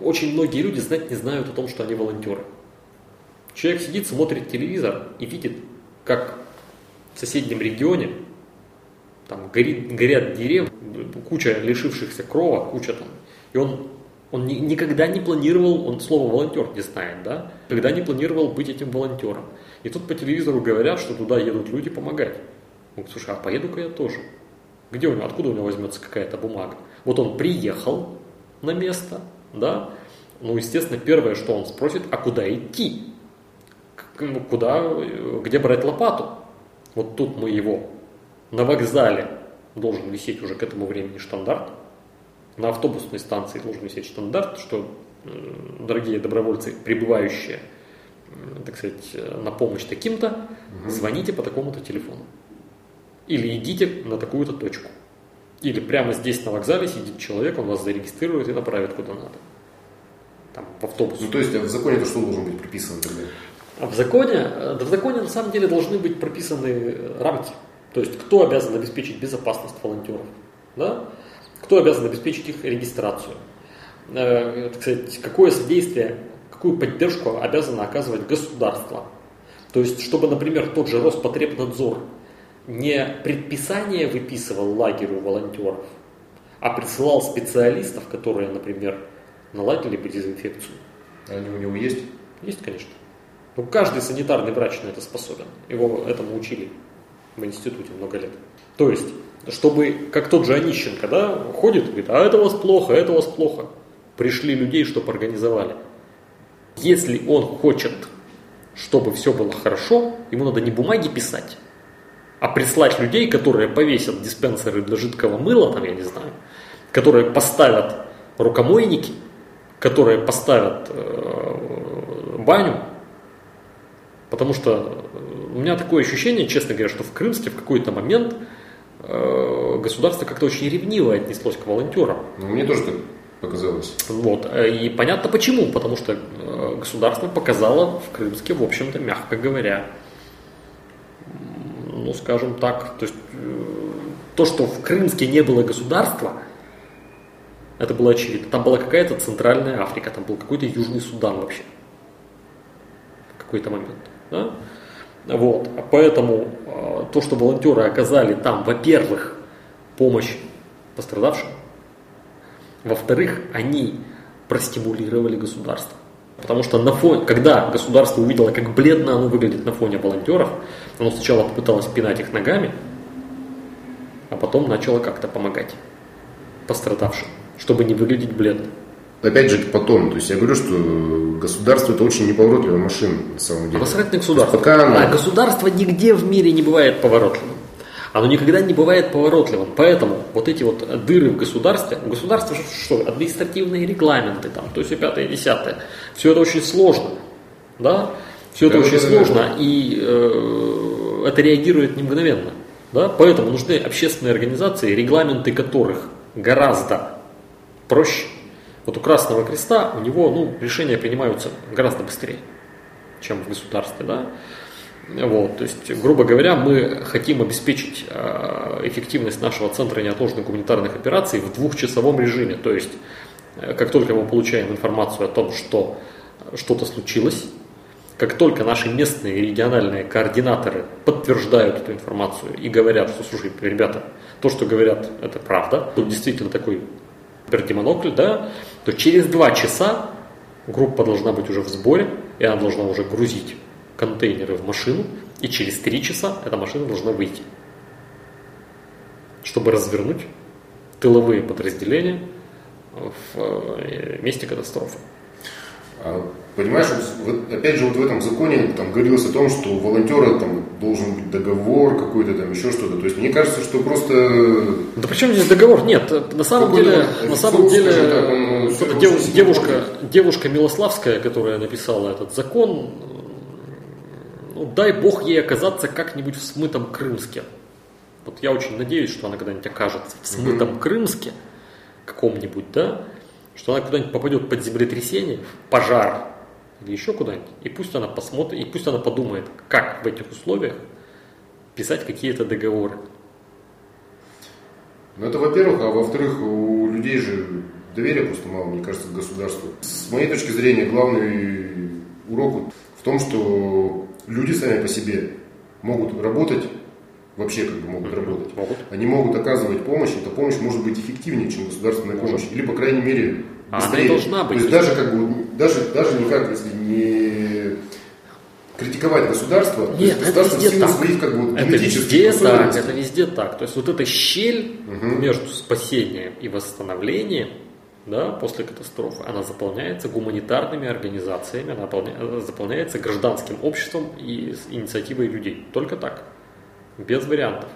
очень многие люди знать не знают о том, что они волонтеры. Человек сидит, смотрит телевизор и видит, как в соседнем регионе там горит, горят деревья, куча лишившихся крова, куча там. И он, он ни, никогда не планировал, он слово волонтер не знает, да, никогда не планировал быть этим волонтером. И тут по телевизору говорят, что туда едут люди помогать. Говорит, слушай, а поеду-ка я тоже. Где у него, откуда у него возьмется какая-то бумага? Вот он приехал на место, да, ну, естественно, первое, что он спросит, а куда идти? Ну, куда, где брать лопату? Вот тут мы его на вокзале должен висеть уже к этому времени штандарт. На автобусной станции должен висеть штандарт, что, дорогие добровольцы, прибывающие, так сказать, на помощь таким-то, звоните по такому-то телефону. Или идите на такую-то точку. Или прямо здесь на вокзале сидит человек, он вас зарегистрирует и направит куда надо. Там, в автобус. Ну, то есть а в законе это что должно быть прописано тогда? А в законе, да в законе на самом деле должны быть прописаны рамки. То есть кто обязан обеспечить безопасность волонтеров? Да? Кто обязан обеспечить их регистрацию? Э, так сказать, какое содействие, какую поддержку обязано оказывать государство? То есть, чтобы, например, тот же Роспотребнадзор не предписание выписывал лагерю волонтеров, а присылал специалистов, которые, например, наладили бы дезинфекцию. Они у него есть? Есть, конечно. Ну, каждый санитарный врач на это способен. Его этому учили в институте много лет. То есть, чтобы, как тот же Онищенко, да, ходит, говорит, а это у вас плохо, это у вас плохо. Пришли людей, чтобы организовали. Если он хочет, чтобы все было хорошо, ему надо не бумаги писать, а прислать людей, которые повесят диспенсеры для жидкого мыла, там, я не знаю, которые поставят рукомойники, которые поставят э, баню, потому что у меня такое ощущение, честно говоря, что в Крымске в какой-то момент э, государство как-то очень ревниво отнеслось к волонтерам. Ну, мне тоже так показалось. Вот. И понятно почему, потому что э, государство показало в Крымске, в общем-то, мягко говоря, ну, скажем так, то есть э, то, что в Крымске не было государства, это было очевидно. Там была какая-то Центральная Африка, там был какой-то Южный Судан вообще. В какой-то момент. Да? Вот. Поэтому то, что волонтеры оказали там, во-первых, помощь пострадавшим, во-вторых, они простимулировали государство. Потому что на фоне, когда государство увидело, как бледно оно выглядит на фоне волонтеров, оно сначала попыталось пинать их ногами, а потом начало как-то помогать пострадавшим, чтобы не выглядеть бледно. Опять же, потом, то есть я говорю, что государство это очень неповоротливая машина на самом деле. Насрать на государство. Пока оно... А государство нигде в мире не бывает поворотливым оно никогда не бывает поворотливым. Поэтому вот эти вот дыры в государстве, у государства что? Административные регламенты, там, то есть и пятое, и десятое. Все это очень сложно. Да? Все это да, очень да, сложно, и э, это реагирует не мгновенно. Да? Поэтому нужны общественные организации, регламенты которых гораздо проще. Вот у Красного Креста у него ну, решения принимаются гораздо быстрее, чем в государстве. Да? Вот, то есть, грубо говоря, мы хотим обеспечить э, эффективность нашего центра неотложных гуманитарных операций в двухчасовом режиме. То есть, э, как только мы получаем информацию о том, что что-то случилось, как только наши местные и региональные координаторы подтверждают эту информацию и говорят, что, слушай, ребята, то, что говорят, это правда, тут действительно такой пердемонокль, да, то через два часа группа должна быть уже в сборе, и она должна уже грузить контейнеры в машину, и через три часа эта машина должна выйти, чтобы развернуть тыловые подразделения в э, месте катастрофы. Понимаешь, вот, опять же, вот в этом законе там говорилось о том, что у волонтера там должен быть договор какой-то там, еще что-то. То есть мне кажется, что просто... Да причем здесь договор? Нет, на самом деле, на самом деле, так, дев, девушка, девушка Милославская, которая написала этот закон, ну, дай бог ей оказаться как-нибудь в смытом Крымске. Вот я очень надеюсь, что она когда-нибудь окажется в смытом mm-hmm. Крымске, каком-нибудь, да, что она куда-нибудь попадет под землетрясение, пожар или еще куда-нибудь, и пусть она посмотрит, и пусть она подумает, как в этих условиях писать какие-то договоры. Ну это во-первых, а во-вторых, у людей же доверия просто мало, мне кажется, к государству. С моей точки зрения, главный урок в том, что люди сами по себе могут работать, вообще как бы могут работать. Могут. Они могут оказывать помощь, эта помощь может быть эффективнее, чем государственная помощь. Или, по крайней мере, быстрее. Она должна быть. То есть даже как бы, даже, даже никак, если не критиковать государство, Нет, то есть это везде так. своих как бы это везде так, это везде так. То есть вот эта щель угу. между спасением и восстановлением, да, после катастрофы, она заполняется гуманитарными организациями, она заполняется гражданским обществом и инициативой людей. Только так, без вариантов.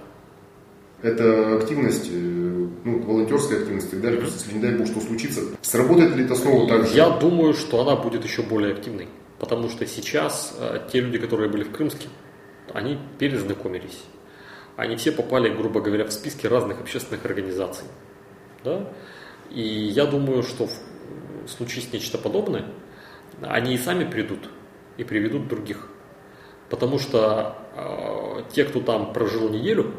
Это активность, э, ну, волонтерская активность и так далее, mm-hmm. если не дай бог что случится, сработает ли это снова так же? Я думаю, что она будет еще более активной, потому что сейчас э, те люди, которые были в Крымске, они перезнакомились. Они все попали, грубо говоря, в списки разных общественных организаций. Да? И я думаю, что случись нечто подобное, они и сами придут и приведут других. Потому что э, те, кто там прожил неделю,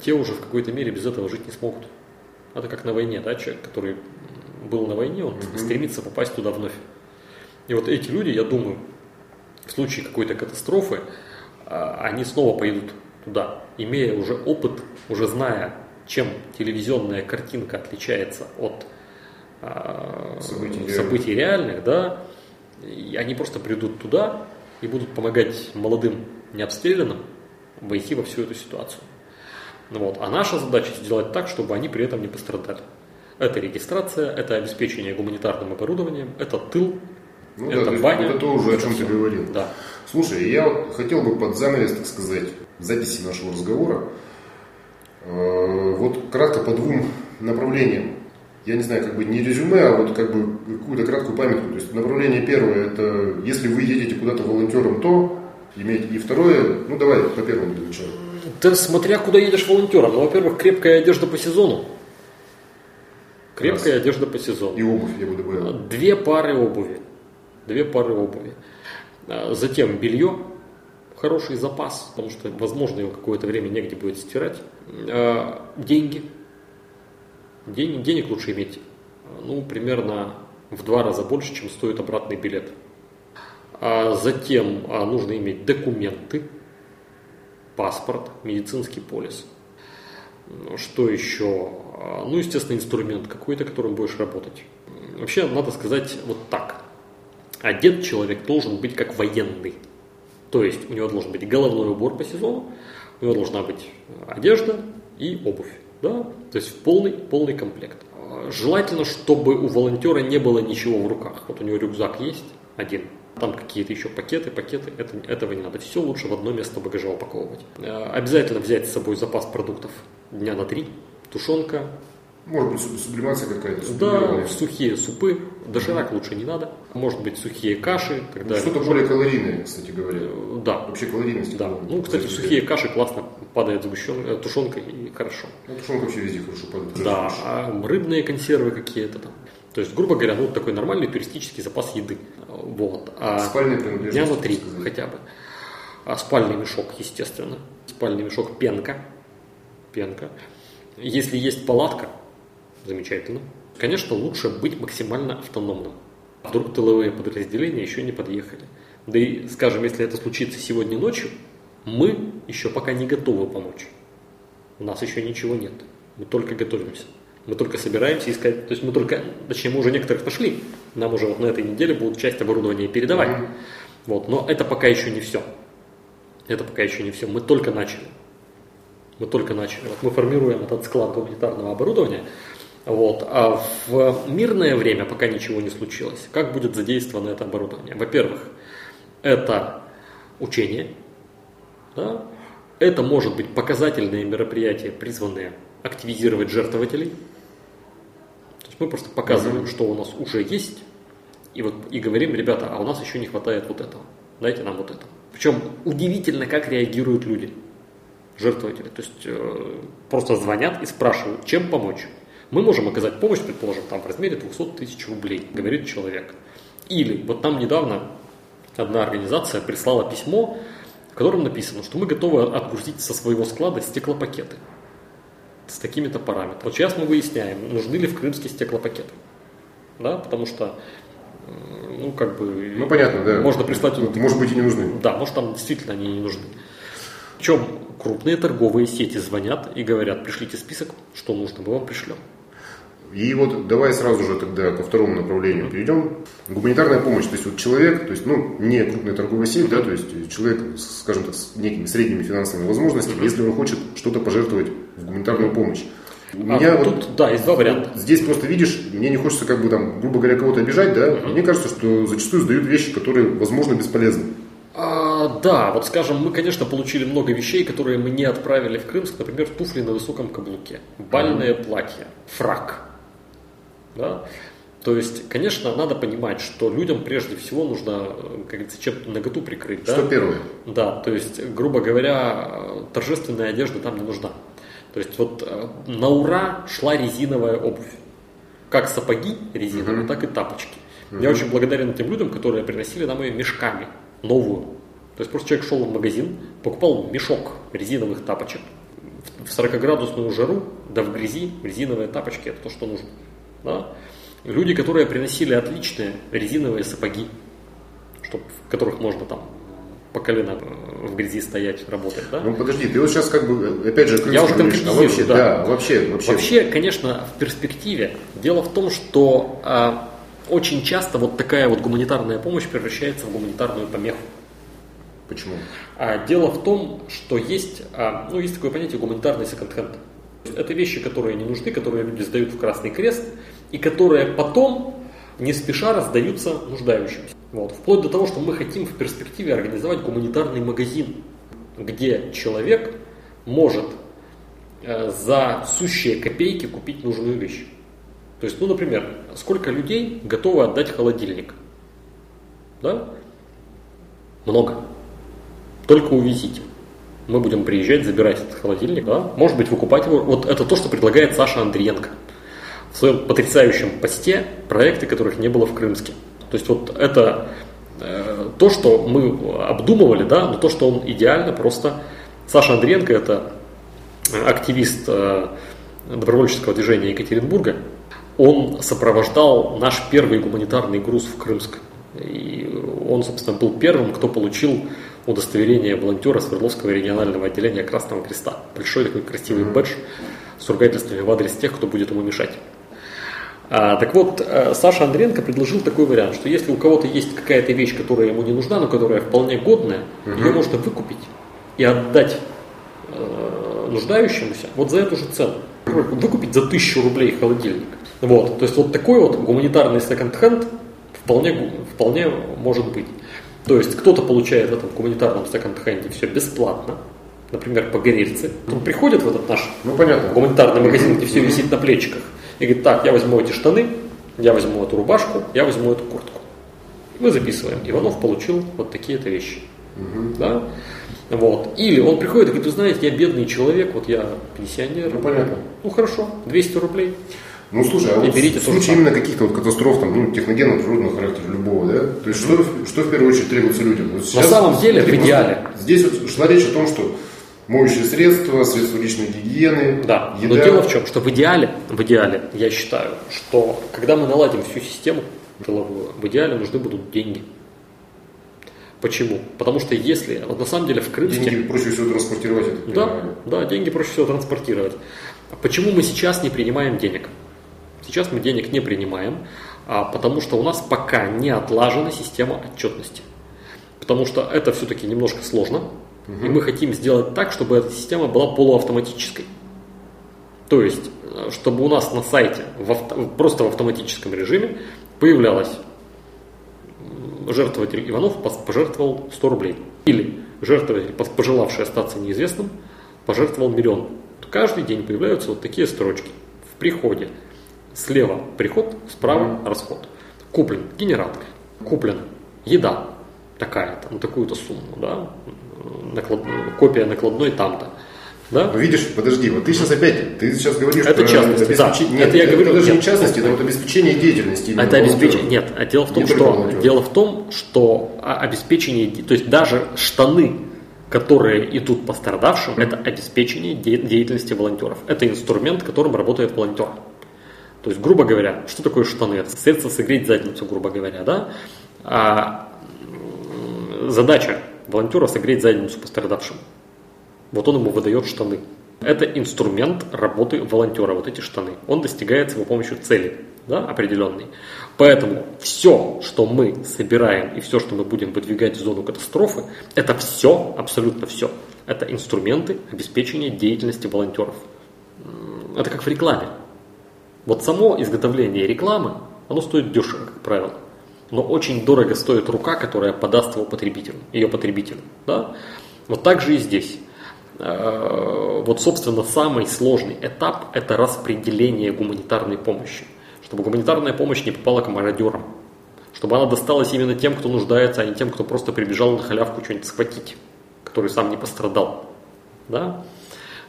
те уже в какой-то мере без этого жить не смогут. Это как на войне, да, человек, который был на войне, он mm-hmm. стремится попасть туда вновь. И вот эти люди, я думаю, в случае какой-то катастрофы, э, они снова поедут туда, имея уже опыт, уже зная, чем телевизионная картинка отличается от э, событий, событий реальных, да, и они просто придут туда и будут помогать молодым необстрелянным войти во всю эту ситуацию. Вот. А наша задача сделать так, чтобы они при этом не пострадали. Это регистрация, это обеспечение гуманитарным оборудованием, это тыл, Ну это да, баня. это то уже, о чем ты всё. говорил. Да. Слушай, я хотел бы под занавес, так сказать, записи нашего разговора, э, вот кратко по двум направлениям. Я не знаю, как бы не резюме, а вот как бы какую-то краткую памятку. То есть направление первое, это если вы едете куда-то волонтером, то иметь. И второе, ну давай по первому для начала. Да смотря куда едешь волонтером. Ну, во-первых, крепкая одежда по сезону. Крепкая одежда по сезону. И обувь я бы добавил. Две пары обуви. Две пары обуви. А, Затем белье. Хороший запас, потому что, возможно, его какое-то время негде будет стирать. А, Деньги. День- денег лучше иметь, ну, примерно в два раза больше, чем стоит обратный билет. А затем а, нужно иметь документы, паспорт, медицинский полис. Ну, Что еще? А, Ну, естественно, инструмент какой-то, которым будешь работать. Вообще, надо сказать вот так. Одет человек должен быть как военный. То есть у него должен быть головной убор по сезону, у него должна быть одежда и обувь. Да? То есть полный, полный комплект. А, Желательно, чтобы у волонтера не было ничего в руках. Вот у него рюкзак есть один, там какие-то еще пакеты, пакеты, это, этого не надо. Все лучше в одно место багажа упаковывать. Э, Обязательно взять с собой запас продуктов дня на три. Тушенка, Может быть, суб- сублимация какая-то, да, сухие супы, доширак лучше не надо. Может быть, сухие каши, тогда... Что-то более калорийное, кстати говоря. Э, Да, Вообще калорийность. да. Ну, кстати, сухие каши классно падает сгущен, э, тушенка и хорошо. Ну, тушенка вообще везде хорошо падает. Да, а рыбные консервы какие-то там. То есть, грубо говоря, ну, такой нормальный туристический запас еды. Вот. А Спальные принадлежности. дня на три сказать. хотя бы. А спальный мешок, естественно. Спальный мешок пенка. Пенка. Если есть палатка, замечательно. Конечно, лучше быть максимально автономным. Вдруг тыловые подразделения еще не подъехали. Да и, скажем, если это случится сегодня ночью, мы еще пока не готовы помочь. У нас еще ничего нет. Мы только готовимся. Мы только собираемся искать, то есть мы только, точнее, мы уже некоторых нашли. Нам уже вот на этой неделе будут часть оборудования передавать. Мгм. Вот, но это пока еще не все. Это пока еще не все. Мы только начали. Мы только начали. Вот мы формируем этот склад гуманитарного оборудования. Вот. А в мирное время, пока ничего не случилось, как будет задействовано это оборудование? Во-первых, это учение. Да? Это может быть показательные мероприятия, призванные активизировать жертвователей. Есть мы просто показываем, что у нас уже есть, и, вот, и говорим, ребята, а у нас еще не хватает вот этого. Дайте нам вот это. Причем удивительно, как реагируют люди, жертвователи. То есть э, просто звонят и спрашивают, чем помочь. Мы можем оказать помощь, предположим, там в размере 200 тысяч рублей, говорит человек. Или вот нам недавно одна организация прислала письмо, в котором написано, что мы готовы отгрузить со своего склада стеклопакеты с такими-то параметрами. Вот сейчас мы выясняем, нужны ли в Крымске стеклопакеты. Да, потому что, ну, как бы... Ну, понятно, да. Можно прислать... Может быть, и не нужны. Да, может, там действительно они не нужны. Причем крупные торговые сети звонят и говорят, пришлите список, что нужно, мы вам пришлем. И вот давай сразу же тогда ко второму направлению перейдем. Гуманитарная помощь, то есть вот человек, то есть, ну, не крупная торговая сеть, да, то есть человек, скажем так, с некими средними финансовыми возможностями, если он хочет что-то пожертвовать в гуманитарную помощь. У А меня тут, вот да, есть два варианта. здесь просто видишь, мне не хочется, как бы там, грубо говоря, кого-то обижать, да, мне кажется, что зачастую сдают вещи, которые, возможно, бесполезны. А, да, вот скажем, мы, конечно, получили много вещей, которые мы не отправили в Крымск, например, туфли на высоком каблуке, бальное платье, фрак. Да? То есть, конечно, надо понимать, что людям прежде всего нужно, э, как говорится, чем-то наготу прикрыть. да? Что первое? Да, то есть, грубо говоря, э, торжественная одежда там не нужна. То есть вот э, на ура шла резиновая обувь. Как сапоги резиновые, Мгм. так и тапочки. Я очень благодарен тем людям, которые приносили нам ее мешками, новую. То есть просто человек шел в магазин, покупал мешок резиновых тапочек в 40-градусную жару, да в грязи, резиновые тапочки, это то, что нужно. Да? Люди, которые приносили отличные резиновые сапоги, чтоб, в которых можно там по колено э, в грязи стоять, работать. Да? Ну подожди, ты вот сейчас как бы, опять же, Я уже говоришь, а вообще, да. да, вообще, вообще. Вообще, конечно, в перспективе дело в том, что а, очень часто вот такая вот гуманитарная помощь превращается в гуманитарную помеху. Почему? А, дело в том, что есть, а, ну, есть такое понятие гуманитарный секонд-хенд. Это вещи, которые не нужны, которые люди сдают в Красный Крест, и которые потом не спеша раздаются нуждающимся. Вот. Вплоть до того, что мы хотим в перспективе организовать гуманитарный магазин, где человек может э, за сущие копейки купить нужную вещь. То есть, ну, например, сколько людей готовы отдать холодильник? Да? Много. Только увезите. Мы будем приезжать, забирать этот холодильник, да? Может быть, выкупать его. Вот это то, что предлагает Саша Андриенко в своем потрясающем посте проекты, которых не было в Крымске. То есть вот это э, то, что мы обдумывали, да, но то, что он идеально просто... Саша Андриенко – это активист э, добровольческого движения Екатеринбурга. Он сопровождал наш первый гуманитарный груз в Крымск. И он, собственно, был первым, кто получил удостоверение волонтера Свердловского регионального отделения Красного Креста. Большой такой красивый бэдж с ругательствами в адрес тех, кто будет ему мешать. А, так вот, э, Саша Андренко предложил такой вариант, что если у кого-то есть какая-то вещь, которая ему не нужна, но которая вполне годная, угу. ее можно выкупить и отдать э, нуждающемуся вот за эту же цену. Выкупить за тысячу рублей холодильник. Вот, то есть вот такой вот гуманитарный секонд-хенд вполне, вполне может быть. То есть кто-то получает в этом гуманитарном секонд-хенде все бесплатно, например, погорельцы. Он приходит в этот наш ну, понятно. гуманитарный магазин, где все висит на плечиках, и говорит, так, я возьму эти штаны, я возьму эту рубашку, я возьму эту куртку. Мы записываем. Иванов получил вот такие-то вещи. Угу. Да? Вот. Или он приходит и говорит, вы знаете, я бедный человек, вот я пенсионер. Ну, понятно. Ну, хорошо, 200 рублей. Ну, слушай, а вот берите в случае именно каких-то вот катастроф, там, ну, техногенного природного характера любого, да? То есть, что, что в первую очередь требуется людям? Вот сейчас, На самом деле, в идеале. Здесь вот шла речь о том, что моющие средства, средства личной гигиены. Да, еда. но дело в чем, что в идеале, в идеале, я считаю, что когда мы наладим всю систему деловую, в идеале нужны будут деньги. Почему? Потому что если, вот на самом деле в Крымске... Деньги проще всего транспортировать. Это да, да, деньги проще всего транспортировать. Почему мы сейчас не принимаем денег? Сейчас мы денег не принимаем, а потому что у нас пока не отлажена система отчетности. Потому что это все-таки немножко сложно, Угу. И мы хотим сделать так, чтобы эта система была полуавтоматической. То есть, э, чтобы у нас на сайте в авто, просто в автоматическом режиме появлялась жертвователь Иванов пожертвовал 100 рублей. Или жертвователь, пожелавший остаться неизвестным, пожертвовал миллион. Каждый день появляются вот такие строчки. В приходе слева приход, справа расход. Куплен генератор, куплена еда такая-то, на такую-то сумму, да, наклад... копия накладной там-то. Да? Ну, видишь, подожди, вот ты сейчас опять, ты сейчас говоришь это про обеспечение. Да. Нет, это я говорю, это даже не частности, это вот обеспечение деятельности. Это обеспечение, нет, а дело в том, что, дело в том, что обеспечение, то есть даже штаны, которые идут пострадавшим, это обеспечение деятельности волонтеров. Это инструмент, которым работает волонтер. То есть, грубо говоря, что такое штаны? Это средство согреть задницу, грубо говоря, да? А задача волонтера согреть задницу пострадавшим. Вот он ему выдает штаны. Это инструмент работы волонтера, вот эти штаны. Он достигает его помощью цели да, определенной. Поэтому все, что мы собираем и все, что мы будем выдвигать в зону катастрофы, это все, абсолютно все. Это инструменты обеспечения деятельности волонтеров. Это как в рекламе. Вот само изготовление рекламы, оно стоит дешево, как правило но очень дорого стоит рука, которая подаст его потребителю, ее потребителю. Да? Вот так же и здесь. Э, вот, собственно, самый сложный этап – это распределение гуманитарной помощи. Чтобы гуманитарная помощь не попала к мародерам. Чтобы она досталась именно тем, кто нуждается, а не тем, кто просто прибежал на халявку что-нибудь схватить, который сам не пострадал. Да?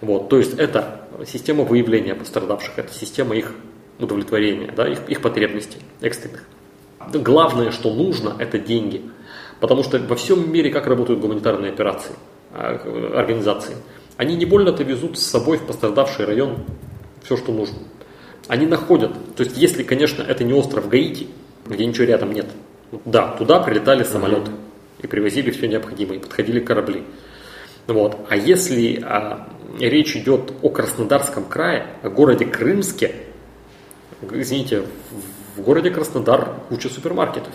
Вот, то есть это система выявления пострадавших, это система их удовлетворения, да, их, их потребностей экстренных главное, что нужно, это деньги. Потому что во всем мире как работают гуманитарные операции, а, организации. Они не больно-то везут с собой в пострадавший район все, что нужно. Они находят, то есть если, конечно, это не остров Гаити, где ничего рядом нет. Да, туда прилетали самолеты и привозили все необходимое, и подходили корабли. Вот. А если а, речь идет о Краснодарском крае, о городе Крымске, извините, в городе Краснодар куча супермаркетов.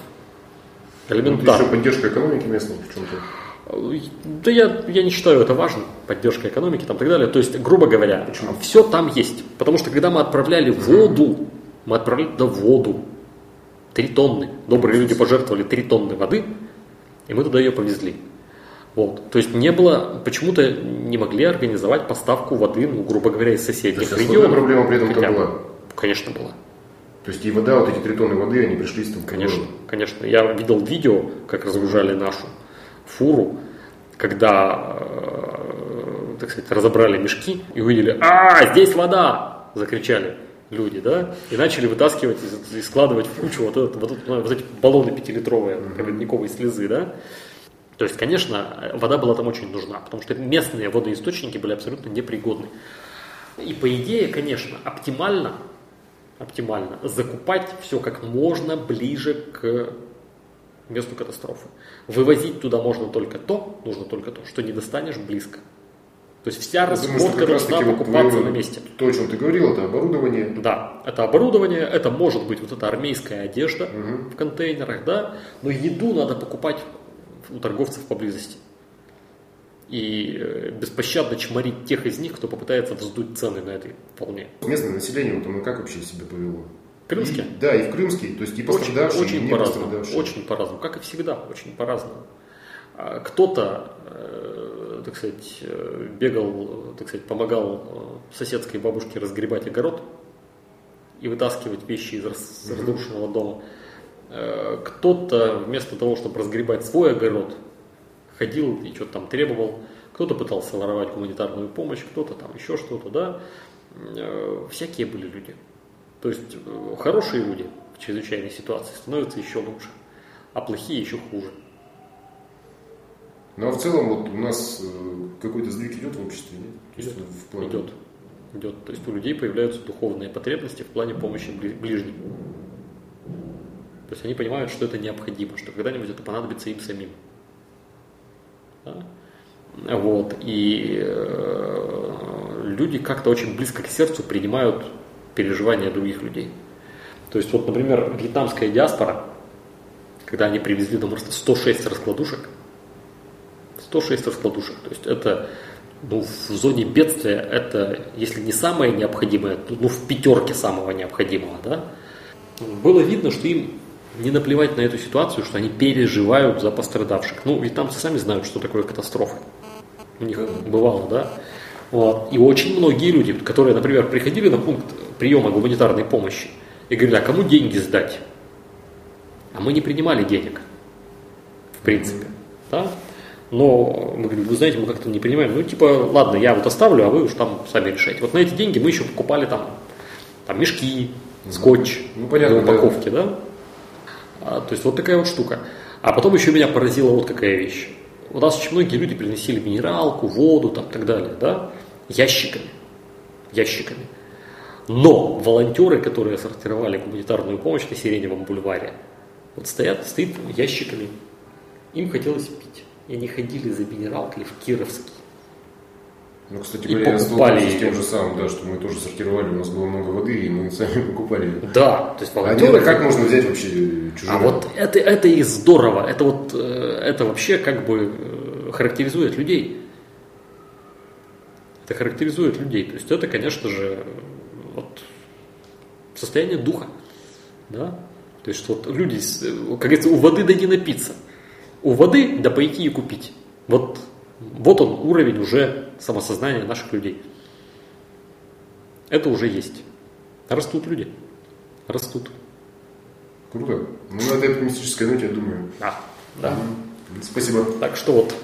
Элементарно. Еще поддержка экономики местной в чем-то. Да я, я не считаю это важным, поддержка экономики там, и так далее. То есть, грубо говоря, Почему? все там есть. Потому что когда мы отправляли воду, мы отправляли туда воду. Три тонны. Добрые люди пожертвовали три тонны воды, и мы туда ее повезли. Вот. То есть не было, почему-то не могли организовать поставку воды, ну, грубо говоря, из То соседних есть основная регионов. проблема при этом Хотя была? Конечно, была. То есть и вода, вот эти три тонны воды, они пришли с Конечно, конечно. Я видел видео, как разгружали нашу фуру, когда, э, так сказать, разобрали мешки и увидели, а, здесь вода, закричали люди, да, и начали вытаскивать и, складывать в кучу вот, этот, вот, этот, вот эти баллоны пятилитровые, ледниковые слезы, да. То есть, конечно, вода была там очень нужна, потому что местные водоисточники были абсолютно непригодны. И по идее, конечно, оптимально, оптимально закупать все как можно ближе к месту катастрофы. Вывозить туда можно только то, нужно только то, что не достанешь близко. То есть вся разработка должна вот покупаться твое- на месте. То, о чем ты говорил, это оборудование. Да, это оборудование, это может быть вот эта армейская одежда в контейнерах, да, но еду надо покупать у торговцев поблизости. И э, беспощадно чморить тех из них, кто попытается вздуть цены на этой волне. Местное население, вот оно как вообще себя повело? Крымские? И- да, и в Крымске, то есть и Очень, пострадавшие, и очень не по-разному. пострадавшие. Очень по-разному. Как и всегда, очень по-разному. А Кто-то, э, так сказать, э, бегал, так сказать, помогал соседской бабушке разгребать огород и вытаскивать вещи из рас- разрушенного дома. Э, Кто-то вместо того, чтобы разгребать свой огород, ходил и что-то там требовал. Кто-то пытался воровать гуманитарную помощь, кто-то там еще что-то, да. Э, Всякие были люди. То есть э, хорошие люди в чрезвычайной ситуации становятся еще лучше, а плохие еще хуже. Ну а в целом вот у нас какой-то сдвиг идет в обществе, нет? То есть Идет. в плане- Идет. Идет. То есть у людей появляются духовные потребности в плане помощи бли- ближним. То есть они понимают, что это необходимо, что когда-нибудь это понадобится им самим. Да? Вот. И э, люди как-то очень близко к сердцу принимают переживания других людей. То есть, вот, например, вьетнамская диаспора, когда они привезли домой 106 раскладушек, 106 раскладушек. То есть это ну, в зоне бедствия это, если не самое необходимое, ну, в пятерке самого необходимого. Да? Было видно, что им не наплевать на эту ситуацию, что они переживают за пострадавших. Ну, вьетнамцы сами знают, что такое катастрофа. У них бывало, да. Вот. И очень многие люди, которые, например, приходили на пункт приема гуманитарной помощи и говорили, а кому деньги сдать? А мы не принимали денег, в принципе. Да? Но мы говорим, вы знаете, мы как-то не принимаем. Ну, типа, ладно, я вот оставлю, а вы уж там сами решайте. Вот на эти деньги мы еще покупали там, там мешки, скотч Ну, понятно, для упаковки, да? А, то есть вот такая вот штука. А потом еще меня поразила вот какая вещь. У нас очень многие люди приносили минералку, воду там и так далее, да, ящиками. Ящиками. Но волонтеры, которые сортировали гуманитарную помощь на Сиреневом бульваре, вот стоят, стоит ящиками. Им хотелось пить. И они ходили за минералкой в Кировский. Ну, кстати И говоря, я покупали столкнулся с тем же самым, да, что мы тоже сортировали, у нас было много воды, и мы сами (laughs) покупали. Да, то есть А волонтеры... дело, как можно взять вообще чужое? А вот это, это и здорово. Это вот э, это вообще как бы э, характеризует людей. Это характеризует людей. То есть это, конечно же, вот состояние духа. Да? То есть вот люди, э, как говорится, у воды да не напиться. У воды да пойти и купить. Вот, вот он уровень уже самосознания наших людей. Это уже есть. Растут люди. Растут. Круто. Ну, на этой оптимистической ноте, я думаю. Да, да. Спасибо. Так что вот